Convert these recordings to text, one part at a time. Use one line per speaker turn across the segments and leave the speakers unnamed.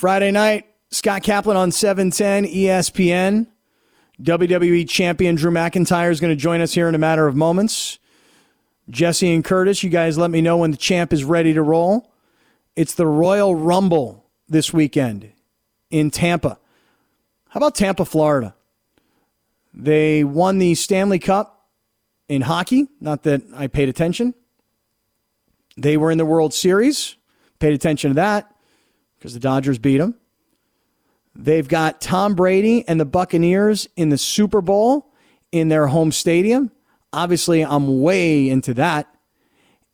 Friday night, Scott Kaplan on 710 ESPN. WWE champion Drew McIntyre is going to join us here in a matter of moments. Jesse and Curtis, you guys let me know when the champ is ready to roll. It's the Royal Rumble this weekend in Tampa. How about Tampa, Florida? They won the Stanley Cup in hockey. Not that I paid attention. They were in the World Series. Paid attention to that because the Dodgers beat them. They've got Tom Brady and the Buccaneers in the Super Bowl in their home stadium. Obviously, I'm way into that.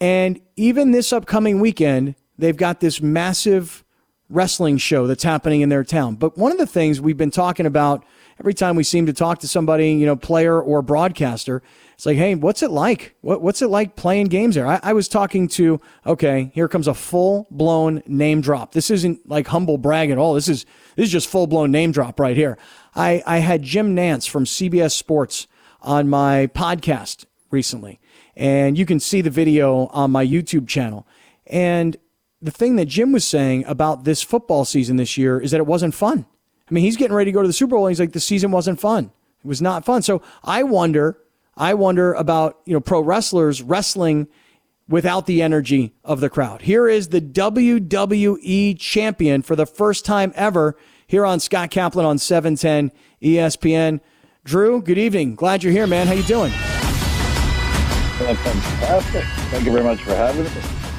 And even this upcoming weekend, they've got this massive wrestling show that's happening in their town. But one of the things we've been talking about every time we seem to talk to somebody, you know, player or broadcaster, it's like, hey, what's it like? What, what's it like playing games there? I, I was talking to, okay, here comes a full blown name drop. This isn't like humble brag at all. This is this is just full blown name drop right here. I, I had Jim Nantz from CBS Sports on my podcast recently, and you can see the video on my YouTube channel. And the thing that Jim was saying about this football season this year is that it wasn't fun. I mean, he's getting ready to go to the Super Bowl, and he's like, the season wasn't fun. It was not fun. So I wonder I wonder about, you know, pro wrestlers wrestling without the energy of the crowd. Here is the WWE champion for the first time ever here on Scott Kaplan on 710 ESPN. Drew, good evening. Glad you're here, man. How you doing?
fantastic. Thank you very much for having me.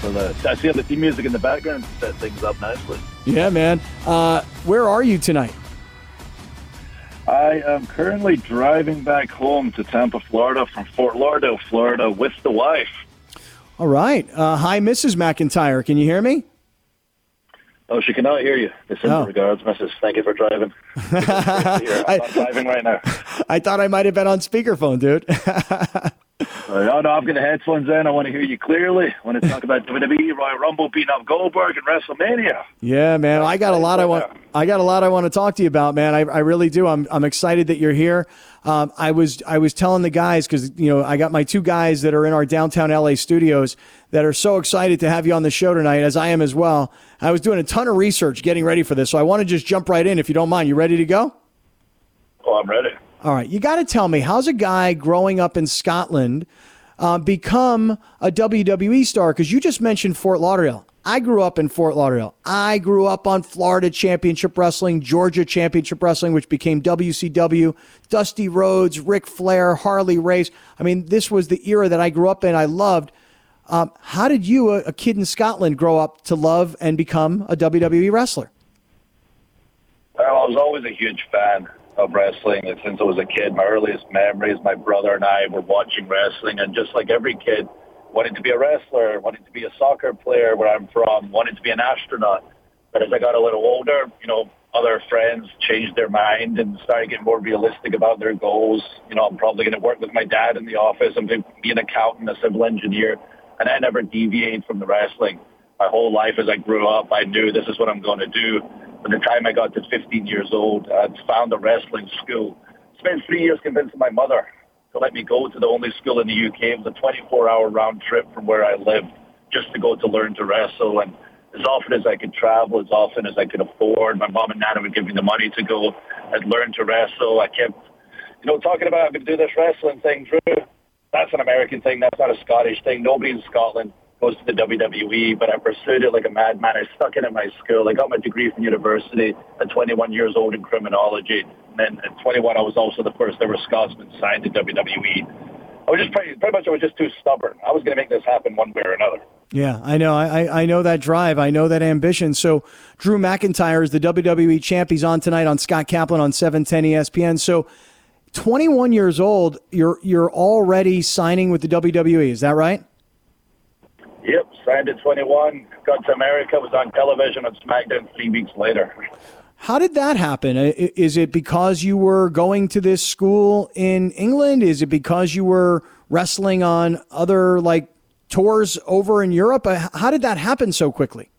So the, I see the theme music in the background set things up nicely.
Yeah, man. Uh, where are you tonight?
I am currently driving back home to Tampa, Florida from Fort Lauderdale, Florida with the wife.
All right. Uh, hi, Mrs. McIntyre. Can you hear me?
Oh, she cannot hear you. It's in oh. regards, Mrs. Thank you for driving. I'm not driving right now.
I thought I might have been on speakerphone, dude.
Oh no, I've got the headphones in. I want to hear you clearly. I want to talk about WWE, Royal Rumble beating up Goldberg and WrestleMania.
Yeah, man, I got a lot I want. I got a lot I want to talk to you about, man. I, I really do. I'm I'm excited that you're here. Um, I was I was telling the guys because you know I got my two guys that are in our downtown LA studios that are so excited to have you on the show tonight, as I am as well. I was doing a ton of research getting ready for this, so I want to just jump right in if you don't mind. You ready to go?
Oh, I'm ready.
All right, you got to tell me how's a guy growing up in Scotland uh, become a WWE star? Because you just mentioned Fort Lauderdale. I grew up in Fort Lauderdale. I grew up on Florida Championship Wrestling, Georgia Championship Wrestling, which became WCW, Dusty Rhodes, Ric Flair, Harley Race. I mean, this was the era that I grew up in. I loved. Um, how did you, a, a kid in Scotland, grow up to love and become a WWE wrestler?
Well, I was always a huge fan of wrestling since I was a kid. My earliest memories, my brother and I were watching wrestling, and just like every kid, wanted to be a wrestler, wanted to be a soccer player where I'm from, wanted to be an astronaut. But as I got a little older, you know, other friends changed their mind and started getting more realistic about their goals. You know, I'm probably going to work with my dad in the office. I'm going to be an accountant, a civil engineer, and I never deviate from the wrestling. My whole life as I grew up, I knew this is what I'm going to do. By the time I got to 15 years old, I'd found a wrestling school. Spent three years convincing my mother to let me go to the only school in the UK. It was a 24-hour round trip from where I lived just to go to learn to wrestle. And as often as I could travel, as often as I could afford, my mom and nana would give me the money to go. I'd learn to wrestle. I kept, you know, talking about I'm going to do this wrestling thing. Drew, that's an American thing. That's not a Scottish thing. Nobody in Scotland goes to the WWE, but I pursued it like a madman. I stuck it in my school. I got my degree from university at 21 years old in criminology. And then at 21, I was also the first ever Scotsman signed to WWE. I was just pretty, pretty much, I was just too stubborn. I was going to make this happen one way or another.
Yeah, I know. I, I know that drive. I know that ambition. So Drew McIntyre is the WWE champ. He's on tonight on Scott Kaplan on 710 ESPN. So 21 years old, you're you're already signing with the WWE. Is that right?
Yep, signed at 21, got to America, was on television on SmackDown three weeks later.
How did that happen? Is it because you were going to this school in England? Is it because you were wrestling on other like tours over in Europe? Uh, how did that happen so quickly?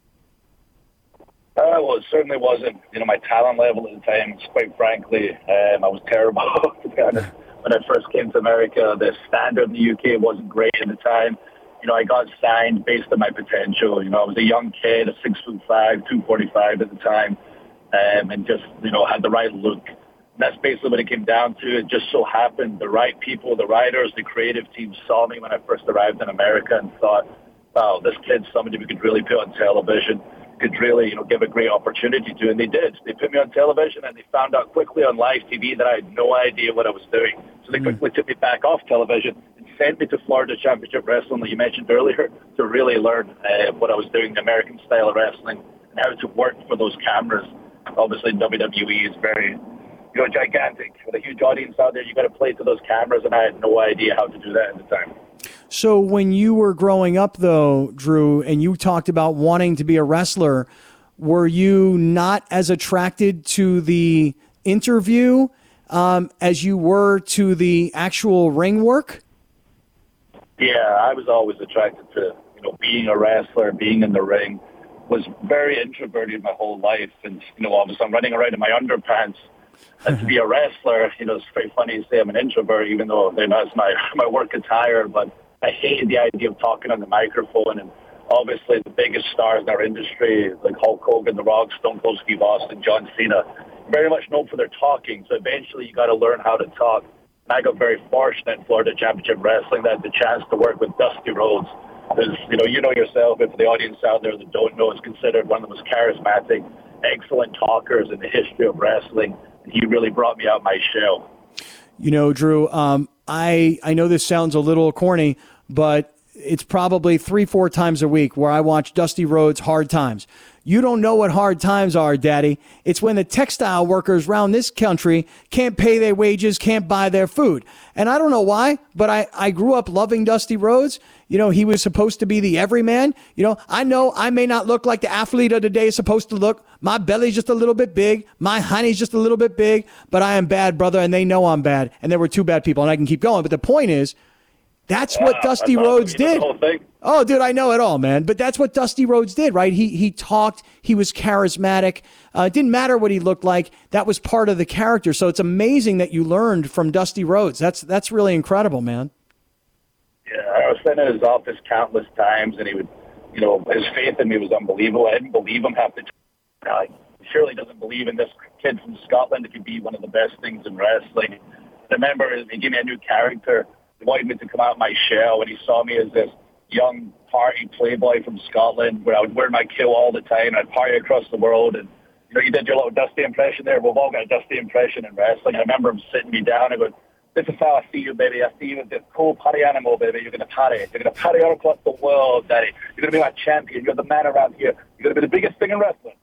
Uh, well, it certainly wasn't, you know, my talent level at the time. Quite frankly, um, I was terrible. when I first came to America, the standard in the UK wasn't great at the time you know, I got signed based on my potential. You know, I was a young kid, a six foot five, two forty five at the time. um, and just you know had the right look. And that's basically what it came down to. It just so happened the right people, the writers, the creative team saw me when I first arrived in America and thought, wow, this kid's somebody we could really put on television could really, you know, give a great opportunity to, and they did. They put me on television, and they found out quickly on live TV that I had no idea what I was doing. So they quickly took me back off television sent me to Florida Championship Wrestling, that you mentioned earlier, to really learn uh, what I was doing, American style of wrestling, and how to work for those cameras. Obviously, WWE is very, you know, gigantic with a huge audience out there. You got to play to those cameras, and I had no idea how to do that at the time.
So when you were growing up, though, Drew, and you talked about wanting to be a wrestler, were you not as attracted to the interview um, as you were to the actual ring work?
Yeah, I was always attracted to you know being a wrestler, being in the ring. Was very introverted my whole life, and you know, obviously I'm running around in my underpants. And to be a wrestler, you know, it's very funny to say I'm an introvert, even though that's my my work attire. But I hated the idea of talking on the microphone and obviously the biggest stars in our industry, like Hulk Hogan, The Rock, Stone Cold Steve Austin, John Cena, very much known for their talking. So eventually you got to learn how to talk. I got very fortunate in Florida Championship Wrestling that the chance to work with Dusty Rhodes. Because, you know, you know yourself, if the audience out there that don't know, is considered one of the most charismatic, excellent talkers in the history of wrestling. He really brought me out my shell.
You know, Drew, um, I I know this sounds a little corny, but it's probably three, four times a week where I watch Dusty Rhodes Hard Times. You don't know what hard times are, Daddy. It's when the textile workers around this country can't pay their wages, can't buy their food. And I don't know why, but I, I grew up loving Dusty Rhodes. You know, he was supposed to be the everyman. You know, I know I may not look like the athlete of the day is supposed to look. My belly's just a little bit big. My honey's just a little bit big, but I am bad, brother, and they know I'm bad. And there were two bad people, and I can keep going. But the point is, that's what Dusty Rhodes did. Oh, dude, I know it all, man. But that's what Dusty Rhodes did, right? He he talked. He was charismatic. Uh, it didn't matter what he looked like. That was part of the character. So it's amazing that you learned from Dusty Rhodes. That's that's really incredible, man.
Yeah, I was sitting in his office countless times, and he would, you know, his faith in me was unbelievable. I didn't believe him half the time. He surely doesn't believe in this kid from Scotland that could be one of the best things in wrestling. I remember he gave me a new character wanted me to come out of my shell when he saw me as this young party playboy from Scotland where I would wear my kill all the time I'd party across the world and you know, you did your little dusty impression there. We've all got a dusty impression in wrestling. I remember him sitting me down and going, This is how I see you, baby. I see you as this cool party animal, baby. You're gonna party. You're gonna party all across the world, daddy. You're gonna be my champion. You're the man around here. You're gonna be the biggest thing in wrestling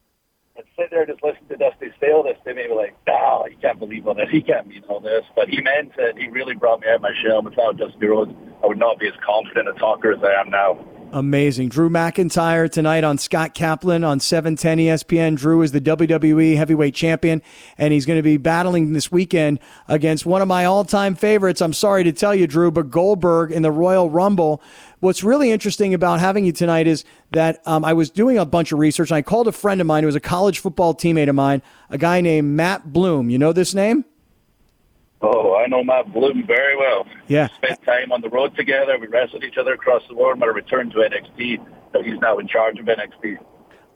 and sit there and just listen to Dusty say this, they may be like, oh, "No, he can't believe all this. He can't mean all this." But he meant it. He really brought me out of my shell. Without Dusty Rhodes, I would not be as confident a talker as I am now.
Amazing. Drew McIntyre tonight on Scott Kaplan on 710 ESPN. Drew is the WWE heavyweight champion, and he's going to be battling this weekend against one of my all time favorites. I'm sorry to tell you, Drew, but Goldberg in the Royal Rumble. What's really interesting about having you tonight is that um, I was doing a bunch of research, and I called a friend of mine who was a college football teammate of mine, a guy named Matt Bloom. You know this name?
Oh, I know Matt Bloom very well.
Yeah.
We spent time on the road together. We wrestled each other across the world. I returned to NXT, so he's now in charge of NXT.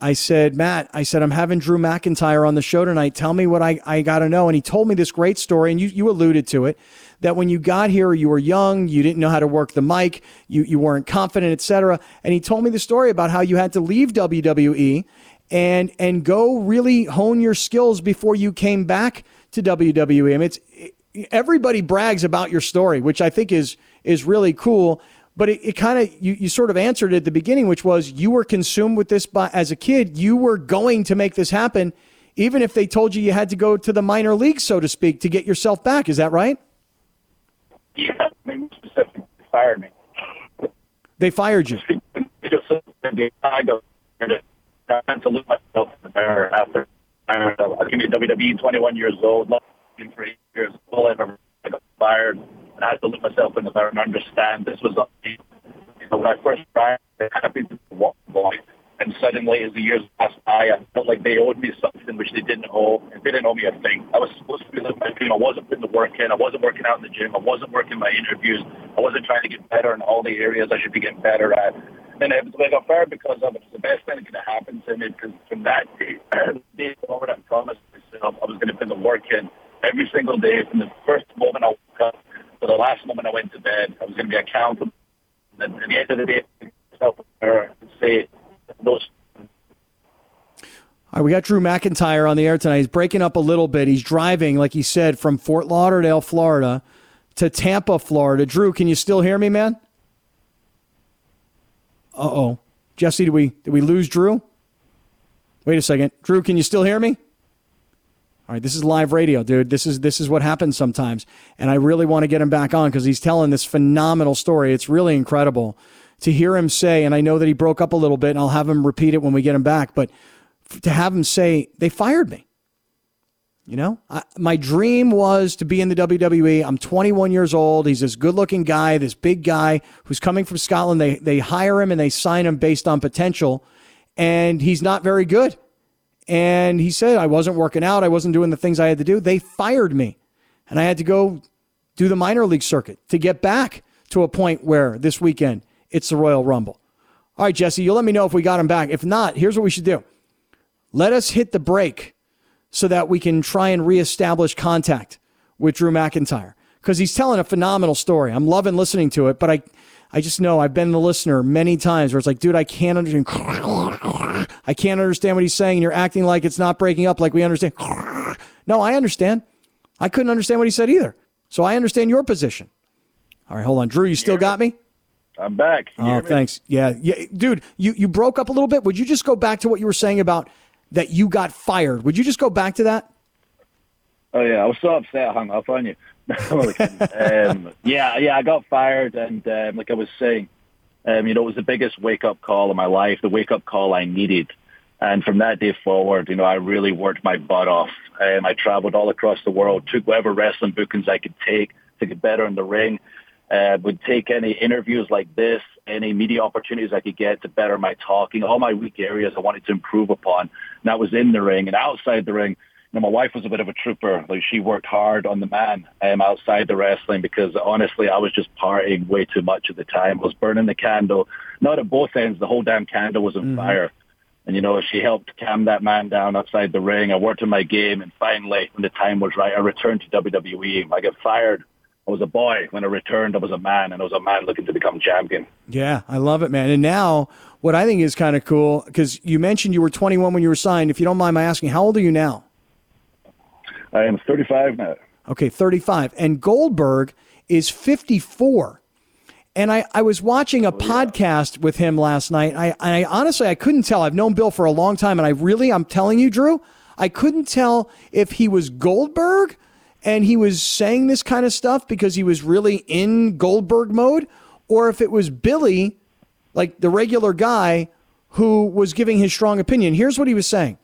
I said, Matt, I said, I'm having Drew McIntyre on the show tonight. Tell me what I, I got to know. And he told me this great story, and you, you alluded to it, that when you got here, you were young, you didn't know how to work the mic, you, you weren't confident, etc. And he told me the story about how you had to leave WWE and and go really hone your skills before you came back to WWE. I mean, it's everybody brags about your story, which I think is is really cool. But it, it kind of you, you sort of answered at the beginning, which was you were consumed with this by, as a kid. You were going to make this happen, even if they told you you had to go to the minor leagues, so to speak, to get yourself back. Is that right?
Yeah, they fired me.
They fired you.
I go to lose myself there after I came to WWE 21 years old for eight years. All I ever I got fired, and I had to look myself in the mirror and understand this was. You know, when I first arrived, I happy to walk boy. And suddenly, as the years passed by, I felt like they owed me something which they didn't owe. And they didn't owe me a thing. I was supposed to be living my dream. I wasn't putting the work in. I wasn't working out in the gym. I wasn't working my interviews. I wasn't trying to get better in all the areas I should be getting better at. And I got fired because of it. It's the best thing that could have happened to me because from that day, day forward, I promised myself I was going to put the work in every single day from the first moment I woke up to the last moment I went to bed. I was going to be accountable. And at the end of the day, self say those.
All right, we got Drew McIntyre on the air tonight. He's breaking up a little bit. He's driving, like he said, from Fort Lauderdale, Florida, to Tampa, Florida. Drew, can you still hear me, man? Uh oh, Jesse, did we did we lose Drew? Wait a second, Drew, can you still hear me? All right, this is live radio, dude. This is this is what happens sometimes, and I really want to get him back on because he's telling this phenomenal story. It's really incredible to hear him say, and I know that he broke up a little bit, and I'll have him repeat it when we get him back. But to have him say they fired me, you know, I, my dream was to be in the WWE. I'm 21 years old. He's this good-looking guy, this big guy who's coming from Scotland. They they hire him and they sign him based on potential, and he's not very good. And he said I wasn't working out. I wasn't doing the things I had to do. They fired me, and I had to go do the minor league circuit to get back to a point where this weekend it's the Royal Rumble. All right, Jesse, you'll let me know if we got him back. If not, here's what we should do. Let us hit the break so that we can try and reestablish contact with Drew McIntyre because he's telling a phenomenal story. I'm loving listening to it, but I, I just know I've been the listener many times where it's like, dude, I can't understand. I can't understand what he's saying. And you're acting like it's not breaking up like we understand. No, I understand. I couldn't understand what he said either. So I understand your position. All right, hold on. Drew, you still got me?
I'm back.
oh, thanks. Yeah, yeah, dude, you you broke up a little bit. Would you just go back to what you were saying about that you got fired? Would you just go back to that?
Oh yeah, I was so upset I hung up on you. um, yeah, yeah, I got fired, and um, like I was saying, um, you know, it was the biggest wake up call of my life, the wake up call I needed. And from that day forward, you know, I really worked my butt off. Um, I traveled all across the world, took whatever wrestling bookings I could take to get better in the ring uh, would take any interviews like this, any media opportunities I could get to better my talking, all my weak areas I wanted to improve upon. And that was in the ring and outside the ring. You know, my wife was a bit of a trooper. Like she worked hard on the man um, outside the wrestling because honestly, I was just partying way too much at the time. I was burning the candle, not at both ends. The whole damn candle was on mm-hmm. fire. And you know, she helped calm that man down outside the ring. I worked on my game, and finally, when the time was right, I returned to WWE. I got fired I was a boy. When I returned, I was a man, and I was a man looking to become champion.
Yeah, I love it, man. And now, what I think is kind of cool, because you mentioned you were 21 when you were signed. If you don't mind my asking, how old are you now?
I am 35 now.
Okay, 35. And Goldberg is 54. And I, I was watching a oh, podcast yeah. with him last night. I, I honestly, I couldn't tell. I've known Bill for a long time, and I really, I'm telling you, Drew, I couldn't tell if he was Goldberg – and he was saying this kind of stuff because he was really in Goldberg mode, or if it was Billy, like the regular guy, who was giving his strong opinion. Here's what he was saying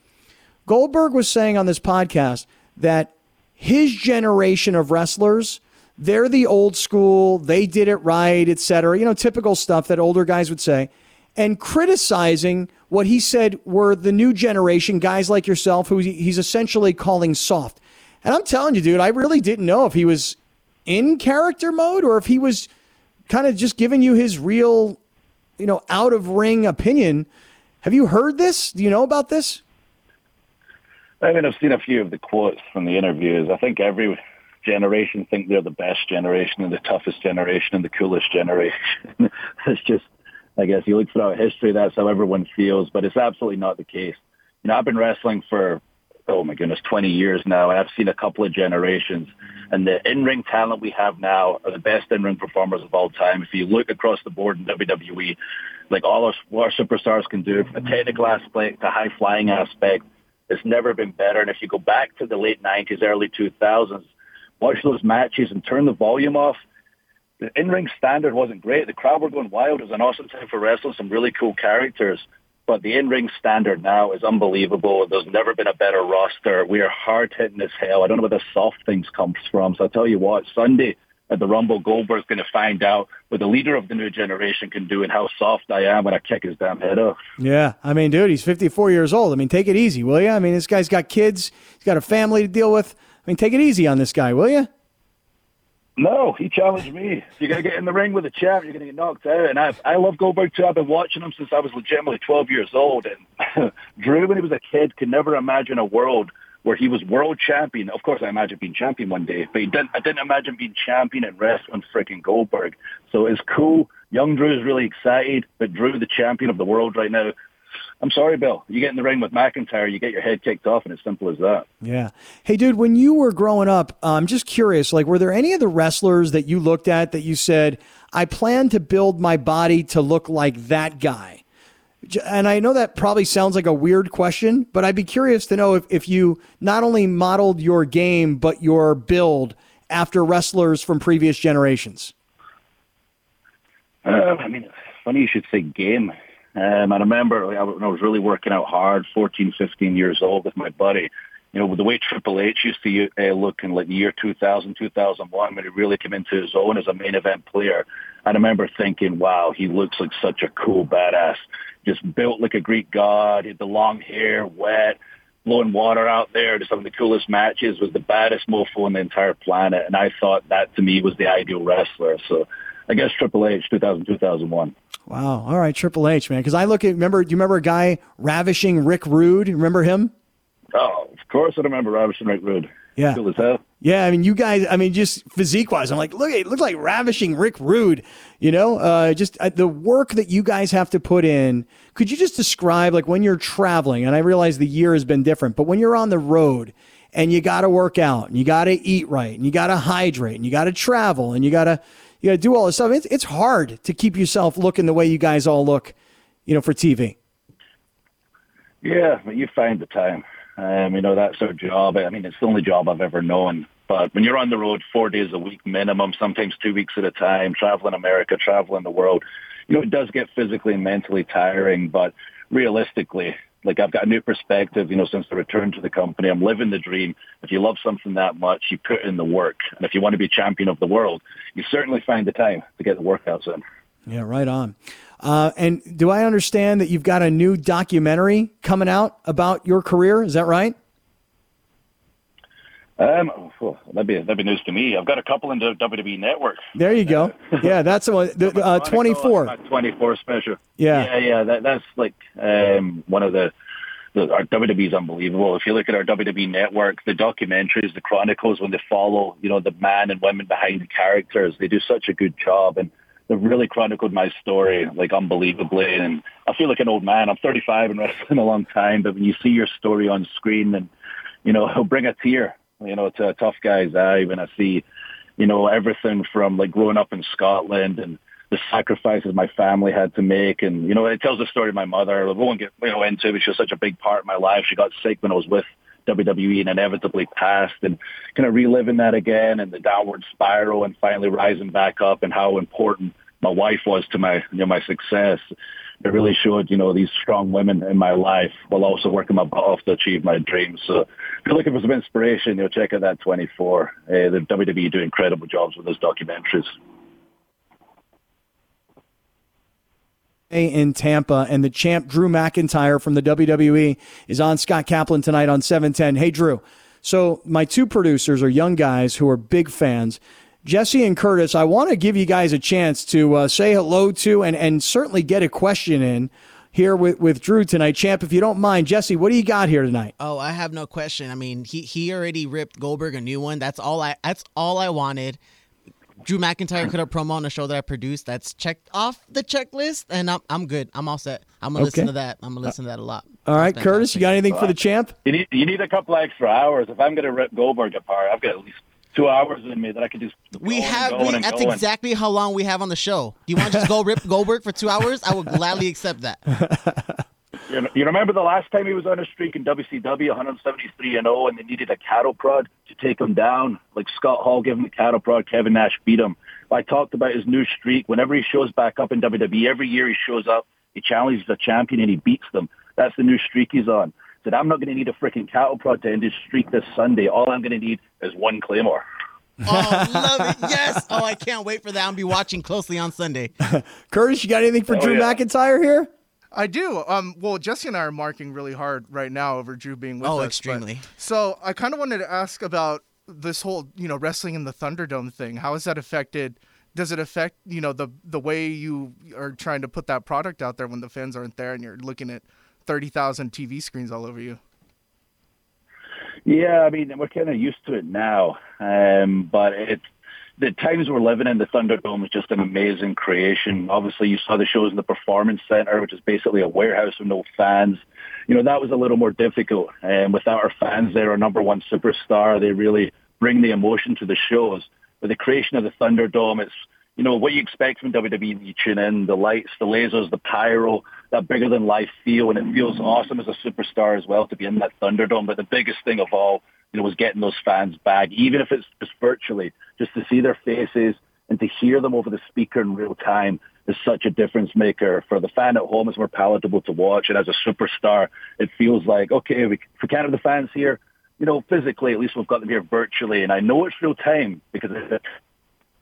Goldberg was saying on this podcast that his generation of wrestlers, they're the old school, they did it right, etc. You know, typical stuff that older guys would say, and criticizing what he said were the new generation, guys like yourself, who he's essentially calling soft. And I'm telling you, dude, I really didn't know if he was in character mode or if he was kind of just giving you his real, you know, out of ring opinion. Have you heard this? Do you know about this?
I mean, I've seen a few of the quotes from the interviews. I think every generation think they're the best generation and the toughest generation and the coolest generation. it's just, I guess, you look throughout history, that's how everyone feels, but it's absolutely not the case. You know, I've been wrestling for oh my goodness, 20 years now. and I've seen a couple of generations. And the in-ring talent we have now are the best in-ring performers of all time. If you look across the board in WWE, like all our, our superstars can do from a technical aspect to high flying aspect, it's never been better. And if you go back to the late 90s, early 2000s, watch those matches and turn the volume off, the in-ring standard wasn't great. The crowd were going wild. It was an awesome time for wrestling, some really cool characters. But the in-ring standard now is unbelievable. There's never been a better roster. We are hard hitting as hell. I don't know where the soft things comes from. So I'll tell you what, Sunday, at the Rumble, Goldberg's going to find out what the leader of the new generation can do and how soft I am when I kick his damn head off.
Yeah, I mean, dude, he's 54 years old. I mean, take it easy, will you? I mean, this guy's got kids. He's got a family to deal with. I mean, take it easy on this guy, will you?
No, he challenged me. You're going to get in the ring with a champ, you're going to get knocked out. And I, I love Goldberg too. I've been watching him since I was legitimately 12 years old. And Drew, when he was a kid, could never imagine a world where he was world champion. Of course, I imagine being champion one day, but didn't, I didn't imagine being champion and wrestling freaking Goldberg. So it's cool. Young Drew is really excited, but Drew, the champion of the world right now, I'm sorry, Bill. You get in the ring with McIntyre, you get your head kicked off, and it's simple as that.
Yeah. Hey, dude, when you were growing up, uh, I'm just curious, like, were there any of the wrestlers that you looked at that you said, I plan to build my body to look like that guy? And I know that probably sounds like a weird question, but I'd be curious to know if, if you not only modeled your game, but your build after wrestlers from previous generations.
Uh, I mean, funny you should say game. Um, I remember when I was really working out hard, 14, 15 years old with my buddy. You know, the way Triple H used to uh, look in like the year 2000, 2001, when he really came into his own as a main event player. I remember thinking, wow, he looks like such a cool badass. Just built like a Greek god, had the long hair, wet, blowing water out there to some of the coolest matches, was the baddest mofo on the entire planet. And I thought that to me was the ideal wrestler. So I guess Triple H, 2000, 2001.
Wow. All right, Triple H, man. Because I look at remember. Do you remember a guy ravishing Rick Rude? Remember him?
Oh, of course I remember ravishing Rick Rude.
Yeah.
Cool as hell.
Yeah, I mean, you guys. I mean, just physique wise, I'm like, look, it looks like ravishing Rick Rude. You know, uh, just uh, the work that you guys have to put in. Could you just describe like when you're traveling? And I realize the year has been different, but when you're on the road and you got to work out and you got to eat right and you got to hydrate and you got to travel and you got to you got to do all this stuff. It's, it's hard to keep yourself looking the way you guys all look, you know, for TV.
Yeah, but you find the time. Um, you know, that's our job. I mean, it's the only job I've ever known. But when you're on the road four days a week minimum, sometimes two weeks at a time, traveling America, traveling the world, you know, it does get physically and mentally tiring. But realistically, like I've got a new perspective, you know, since the return to the company. I'm living the dream. If you love something that much, you put in the work. And if you want to be champion of the world, you certainly find the time to get the workouts in.
Yeah, right on. Uh, and do I understand that you've got a new documentary coming out about your career? Is that right?
Um, oh, that'd be that'd be news to me. I've got a couple in the WWE Network.
There you go. Yeah, that's the one. The, uh, Twenty four.
Twenty four special.
Yeah,
yeah, yeah. That, that's like um, one of the, the our WWE's unbelievable. If you look at our WWE Network, the documentaries, the chronicles, when they follow, you know, the man and women behind the characters, they do such a good job and they've really chronicled my story like unbelievably. And I feel like an old man. I'm 35 and wrestling a long time, but when you see your story on screen, and you know, it'll bring a tear you know, to a tough guy's eye when I see, you know, everything from like growing up in Scotland and the sacrifices my family had to make. And, you know, it tells the story of my mother. I won't get, you know, into it. She was such a big part of my life. She got sick when I was with WWE and inevitably passed and kind of reliving that again and the downward spiral and finally rising back up and how important my wife was to my, you know, my success it really showed, you know, these strong women in my life while also working my butt off to achieve my dreams. So if you're looking for some inspiration, you know, check out that 24. Uh, the WWE do incredible jobs with those documentaries.
In Tampa, and the champ Drew McIntyre from the WWE is on Scott Kaplan tonight on 710. Hey, Drew. So, my two producers are young guys who are big fans. Jesse and Curtis, I want to give you guys a chance to uh, say hello to and, and certainly get a question in here with, with Drew tonight. Champ, if you don't mind, Jesse, what do you got here tonight?
Oh, I have no question. I mean, he, he already ripped Goldberg a new one. That's all I that's all I wanted. Drew McIntyre could have promo on a show that I produced. That's checked off the checklist, and I'm I'm good. I'm all set. I'm gonna okay. listen to that. I'm gonna listen to that a lot.
All right, Curtis, you got anything for the champ?
You need you need a couple extra hours. If I'm gonna rip Goldberg apart, I've got at least two hours in me that I could just.
We have. We, that's going. exactly how long we have on the show. Do you want to just go rip Goldberg for two hours? I would gladly accept that.
You remember the last time he was on a streak in WCW, 173 and 0, and they needed a cattle prod to take him down. Like Scott Hall gave him a cattle prod, Kevin Nash beat him. I talked about his new streak. Whenever he shows back up in WWE, every year he shows up, he challenges the champion and he beats them. That's the new streak he's on. Said I'm not going to need a freaking cattle prod to end his streak this Sunday. All I'm going to need is one claymore.
Oh, love it. Yes. Oh, I can't wait for that. I'll be watching closely on Sunday.
Curtis, you got anything for
Oh,
Drew
yeah.
McIntyre here?
I do. Um, well, Jesse and I are marking really hard right now over Drew being with
Oh,
us. but-
extremely.
So I kind of wanted to ask about this whole, you know, wrestling in the Thunderdome thing. How has that affected? Does it affect, you know, the the way you are trying to put that product out there when the fans aren't there and you're looking at thirty thousand TV screens all over you?
Yeah, I mean, we're kind of used to it now, um, but it's the times we're living in. The Thunderdome is just an amazing creation. Obviously, you saw the shows in the Performance Center, which is basically a warehouse with no fans. You know, that was a little more difficult. And without our fans there, our number one superstar, they really bring the emotion to the shows. But the creation of the Thunderdome, it's you know, what you expect from WWE you tune in, the lights, the lasers, the pyro, that bigger than life feel, and it feels awesome as a superstar as well to be in that Thunderdome. But the biggest thing of all, you know, was getting those fans back, even if it's just virtually, just to see their faces and to hear them over the speaker in real time is such a difference maker. For the fan at home, it's more palatable to watch, and as a superstar, it feels like, okay, we, if we can't have the fans here, you know, physically, at least we've got them here virtually, and I know it's real time because it,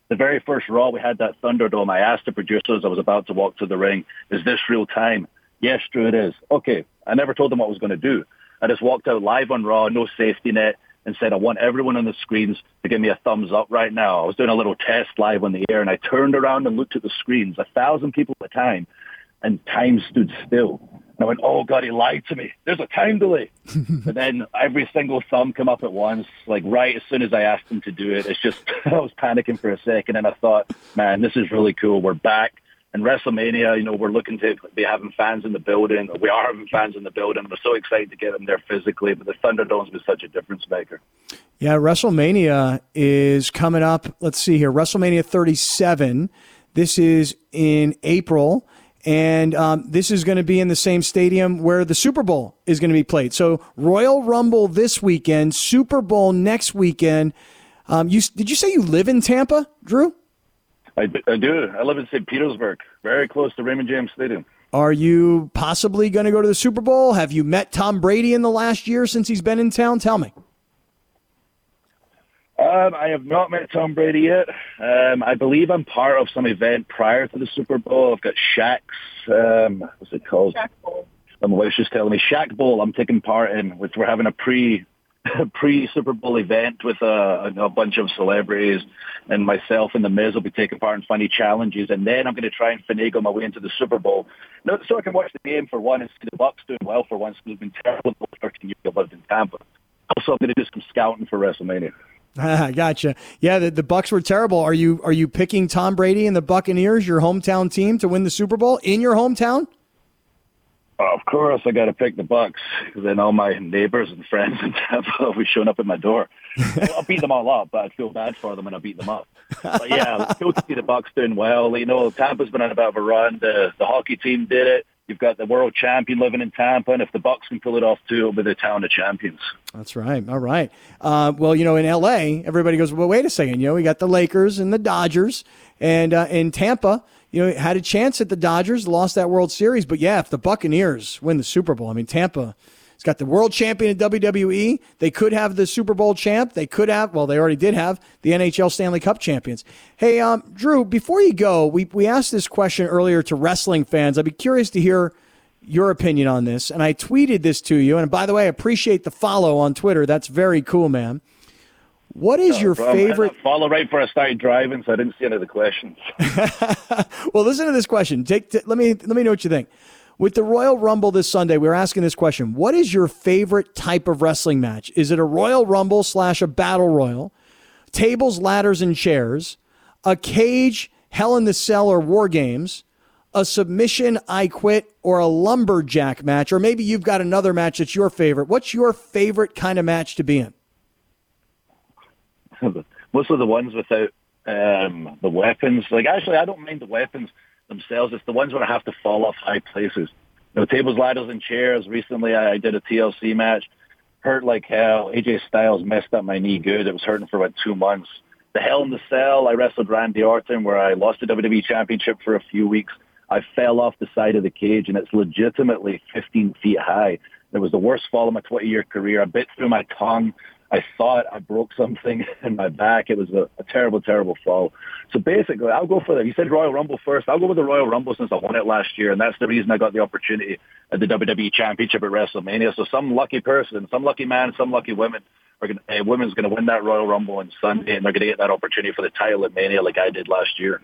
the very first Raw, we had that Thunderdome. I asked the producers, I was about to walk to the ring, is this real time? Yes, Drew, it is. Okay. I never told them what I was going to do. I just walked out live on Raw, no safety net, and said, I want everyone on the screens to give me a thumbs up right now. I was doing a little test live on the air, and I turned around and looked at the screens, a thousand people at a time, and time stood still. And I went, oh, God, he lied to me. There's a time delay. but then every single thumb come up at once, like right as soon as I asked him to do it. It's just, I was panicking for a second, and I thought, man, this is really cool. We're back. And WrestleMania, you know, we're looking to be having fans in the building. We are having fans in the building. We're so excited to get them there physically. But the Thunderdome's been such a difference maker.
Yeah, WrestleMania is coming up. Let's see here. WrestleMania 37. This is in April. And um, this is going to be in the same stadium where the Super Bowl is going to be played. So Royal Rumble this weekend, Super Bowl next weekend. Um, you did you say you live in Tampa, Drew?
I, do- I do. I live in St. Petersburg, very close to Raymond James Stadium.
Are you possibly going to go to the Super Bowl? Have you met Tom Brady in the last year since he's been in town? Tell me.
Um, I have not met Tom Brady yet. Um, I believe I'm part of some event prior to the Super Bowl. I've got Shaq's, um, what's it called? Shaq Bowl. My wife's just telling me Shaq Bowl. I'm taking part in, which we're having a pre pre Super Bowl event with a, a bunch of celebrities, and myself and the Miz will be taking part in funny challenges, and then I'm going to try and finagle my way into the Super Bowl. So I can watch the game for one and see the Bucks doing well for once. They've been terrible the 13 years I lived in Tampa. Also, I'm going to do some scouting for WrestleMania.
Ah, gotcha. Yeah, the, the Bucks were terrible. Are you are you picking Tom Brady and the Buccaneers, your hometown team, to win the Super Bowl in your hometown?
Of course, I got to pick the Bucks then all my neighbors and friends in Tampa will be showing up at my door. I'll beat them all up, but I'd feel bad for them when I beat them up. But yeah, it's cool to see the Bucks doing well. You know, Tampa's been on a bit of a run. The the hockey team did it. You've got the world champion living in Tampa, and if the Bucks can pull it off too, it'll be the town of champions.
That's right. All right. Uh, well, you know, in L.A., everybody goes, well, wait a second. You know, we got the Lakers and the Dodgers, and uh, in Tampa, you know, had a chance at the Dodgers, lost that World Series. But yeah, if the Buccaneers win the Super Bowl, I mean, Tampa. has got the world champion in WWE. They could have the Super Bowl champ. They could have, well, they already did have the NHL Stanley Cup champions. Hey, um, Drew, before you go, we, we asked this question earlier to wrestling fans. I'd be curious to hear your opinion on this. And I tweeted this to you. And by the way, I appreciate the follow on Twitter. That's very cool, man. What is your
Um, I had
favorite?
Follow right before I started driving, so I didn't see any of the questions.
Well, listen to this question. Take, t- let me let me know what you think. With the Royal Rumble this Sunday, we are asking this question: What is your favorite type of wrestling match? Is it a Royal Rumble slash a Battle Royal, tables, ladders, and chairs, a cage, Hell in the Cell, or War Games, a submission, I Quit, or a lumberjack match, or maybe you've got another match that's your favorite? What's your favorite kind of match to be in?
most of the ones without um, the weapons. Like actually, I don't mind the weapons themselves. It's the ones where I have to fall off high places. You know, tables, ladders, and chairs. Recently, I, I did a TLC match. Hurt like hell. AJ Styles messed up my knee good. It was hurting for about two months. The Hell in the Cell. I wrestled Randy Orton, where I lost the WWE Championship for a few weeks. I fell off the side of the cage, and it's legitimately 15 feet high. It was the worst fall of my 20-year career. I bit through my tongue. I thought I broke something in my back. It was a, a terrible, terrible fall. So basically, I'll go for the. You said Royal Rumble first. I'll go with the Royal Rumble since I won it last year, and that's the reason I got the opportunity at the WWE Championship at WrestleMania. So some lucky person, some lucky man, some lucky woman are going. A woman's going to win that Royal Rumble on Sunday, and they're going to get that opportunity for the title at Mania, like I did last year.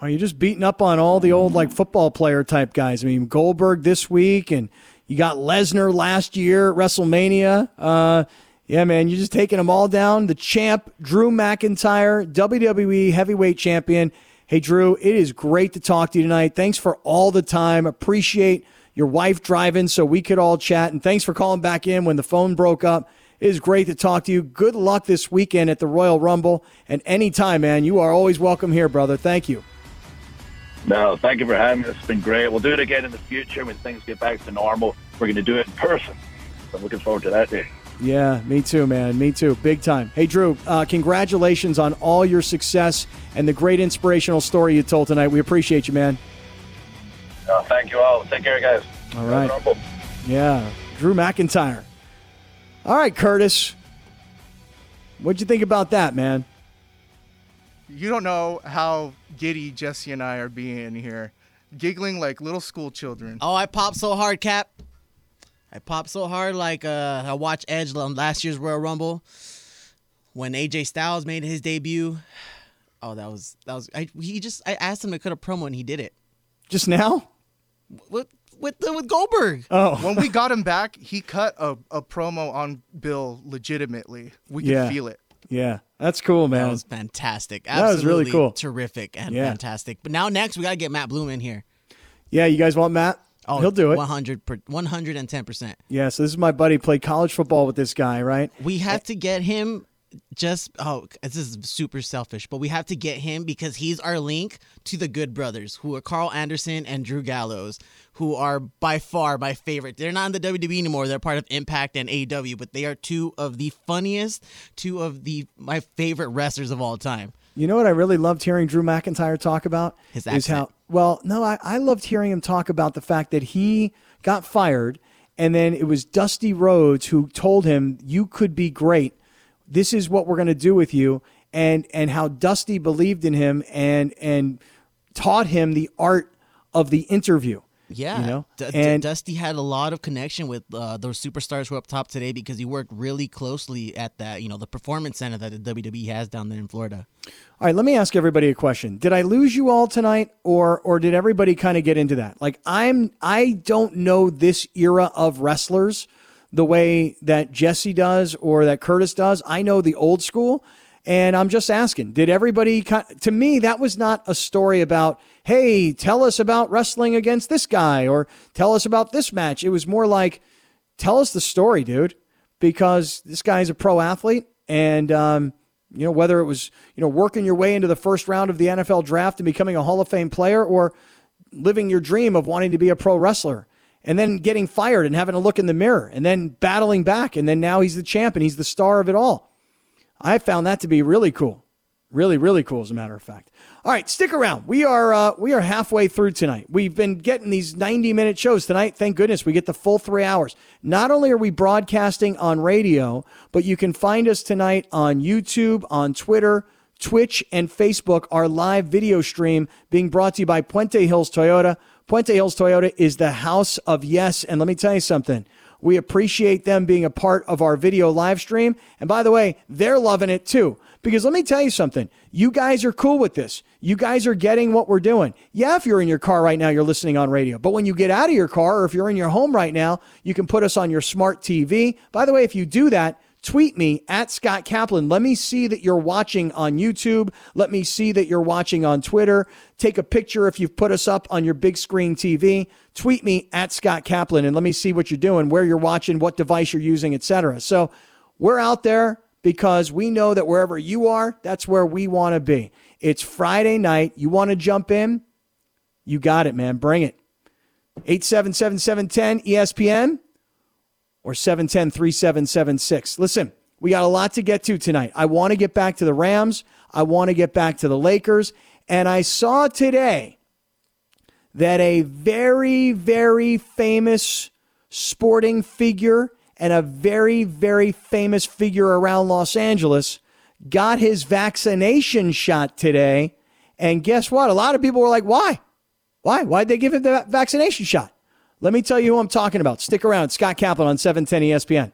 Are you just beating up on all the old like football player type guys? I mean, Goldberg this week, and you got Lesnar last year at WrestleMania. Uh, yeah, man, you're just taking them all down. The champ, Drew McIntyre, WWE Heavyweight Champion. Hey, Drew, it is great to talk to you tonight. Thanks for all the time. Appreciate your wife driving so we could all chat. And thanks for calling back in when the phone broke up. It is great to talk to you. Good luck this weekend at the Royal Rumble. And anytime, man, you are always welcome here, brother. Thank you.
No, thank you for having me. It's been great. We'll do it again in the future when things get back to normal. We're going to do it in person. I'm looking forward to that day.
Yeah, me too, man. Me too. Big time. Hey, Drew, uh, congratulations on all your success and the great inspirational story you told tonight. We appreciate you, man.
Uh, thank you all. Take care, guys.
All right. Yeah, Drew McIntyre. All right, Curtis. What'd you think about that, man?
You don't know how giddy Jesse and I are being here, giggling like little school children.
Oh, I popped so hard, Cap. I popped so hard like uh, I watched Edge on last year's Royal Rumble when AJ Styles made his debut. Oh, that was that was. I, he just I asked him to cut a promo and he did it.
Just now?
With with with Goldberg.
Oh,
when we got him back, he cut a, a promo on Bill legitimately. We could
Yeah.
feel it.
yeah, that's cool, man.
That was fantastic.
That was really cool.
Terrific and
Yeah.
fantastic. But now next we gotta get Matt Bloom in here.
yeah, you guys want Matt?
Oh,
He'll do it.
100 110%.
Yeah, so this is my buddy. Played college football with this guy, right?
We have to get him just oh this is super selfish, but we have to get him because he's our link to the Good Brothers, who are Karl Anderson and Drew Gallows, who are by far my favorite. They're not in the WWE anymore. They're part of Impact and AEW, but they are two of the funniest, two of the my favorite wrestlers of all time.
You know what I really loved hearing Drew McIntyre talk about?
His
is how well, no, I, I loved hearing him talk about the fact that he got fired and then it was Dusty Rhodes who told him, You could be great. This is what we're gonna do with you and and how Dusty believed in him and and taught him the art of the interview.
Yeah,
You know?
D- D-
And-
Dusty had a lot of connection with uh, those superstars who are up top today because he worked really closely at that, you know, the performance center that the WWE has down there in Florida.
All right, let me ask everybody a question. Did I lose you all tonight or or did everybody kind of get into that? Like I'm I don't know this era of wrestlers the way that Jesse does or that Curtis does. I know the old school and I'm just asking, did everybody to me that was not a story about, "Hey, tell us about wrestling against this guy or tell us about this match." It was more like, "Tell us the story, dude." Because this guy's a pro athlete and um you know, whether it was, you know, working your way into the first round of the NFL draft and becoming a Hall of Fame player or living your dream of wanting to be a pro wrestler and then getting fired and having to look in the mirror and then battling back. And then now he's the champ and he's the star of it all. I found that to be really cool. Really, really cool, as a matter of fact. All right, stick around. We are uh, we are halfway through tonight. We've been getting these ninety minute shows tonight. Thank goodness we get the full three hours. Not only are we broadcasting on radio, but you can find us tonight on YouTube, on Twitter, Twitch, and Facebook. Our live video stream being brought to you by Puente Hills Toyota. Puente Hills Toyota is the house of yes. And let me tell you something. We appreciate them being a part of our video live stream. And by the way, they're loving it too. Because let me tell you something. You guys are cool with this. You guys are getting what we're doing. Yeah, if you're in your car right now, you're listening on radio. But when you get out of your car or if you're in your home right now, you can put us on your smart TV. By the way, if you do that, tweet me at Scott Kaplan. Let me see that you're watching on YouTube. Let me see that you're watching on Twitter. Take a picture if you've put us up on your big screen TV. Tweet me at Scott Kaplan and let me see what you're doing, where you're watching, what device you're using, etc. So we're out there because we know that wherever you are, that's where we want to be. It's Friday night. You want to jump in? You got it, man. Bring it. 877 710 ESPN or 710 3776. Listen, we got a lot to get to tonight. I want to get back to the Rams. I want to get back to the Lakers. And I saw today that a very, very famous sporting figure and a very, very famous figure around Los Angeles got his vaccination shot today. And guess what? A lot of people were like, why? Why? Why'd they give him the vaccination shot? Let me tell you who I'm talking about. Stick around. Scott Kaplan on 710 ESPN.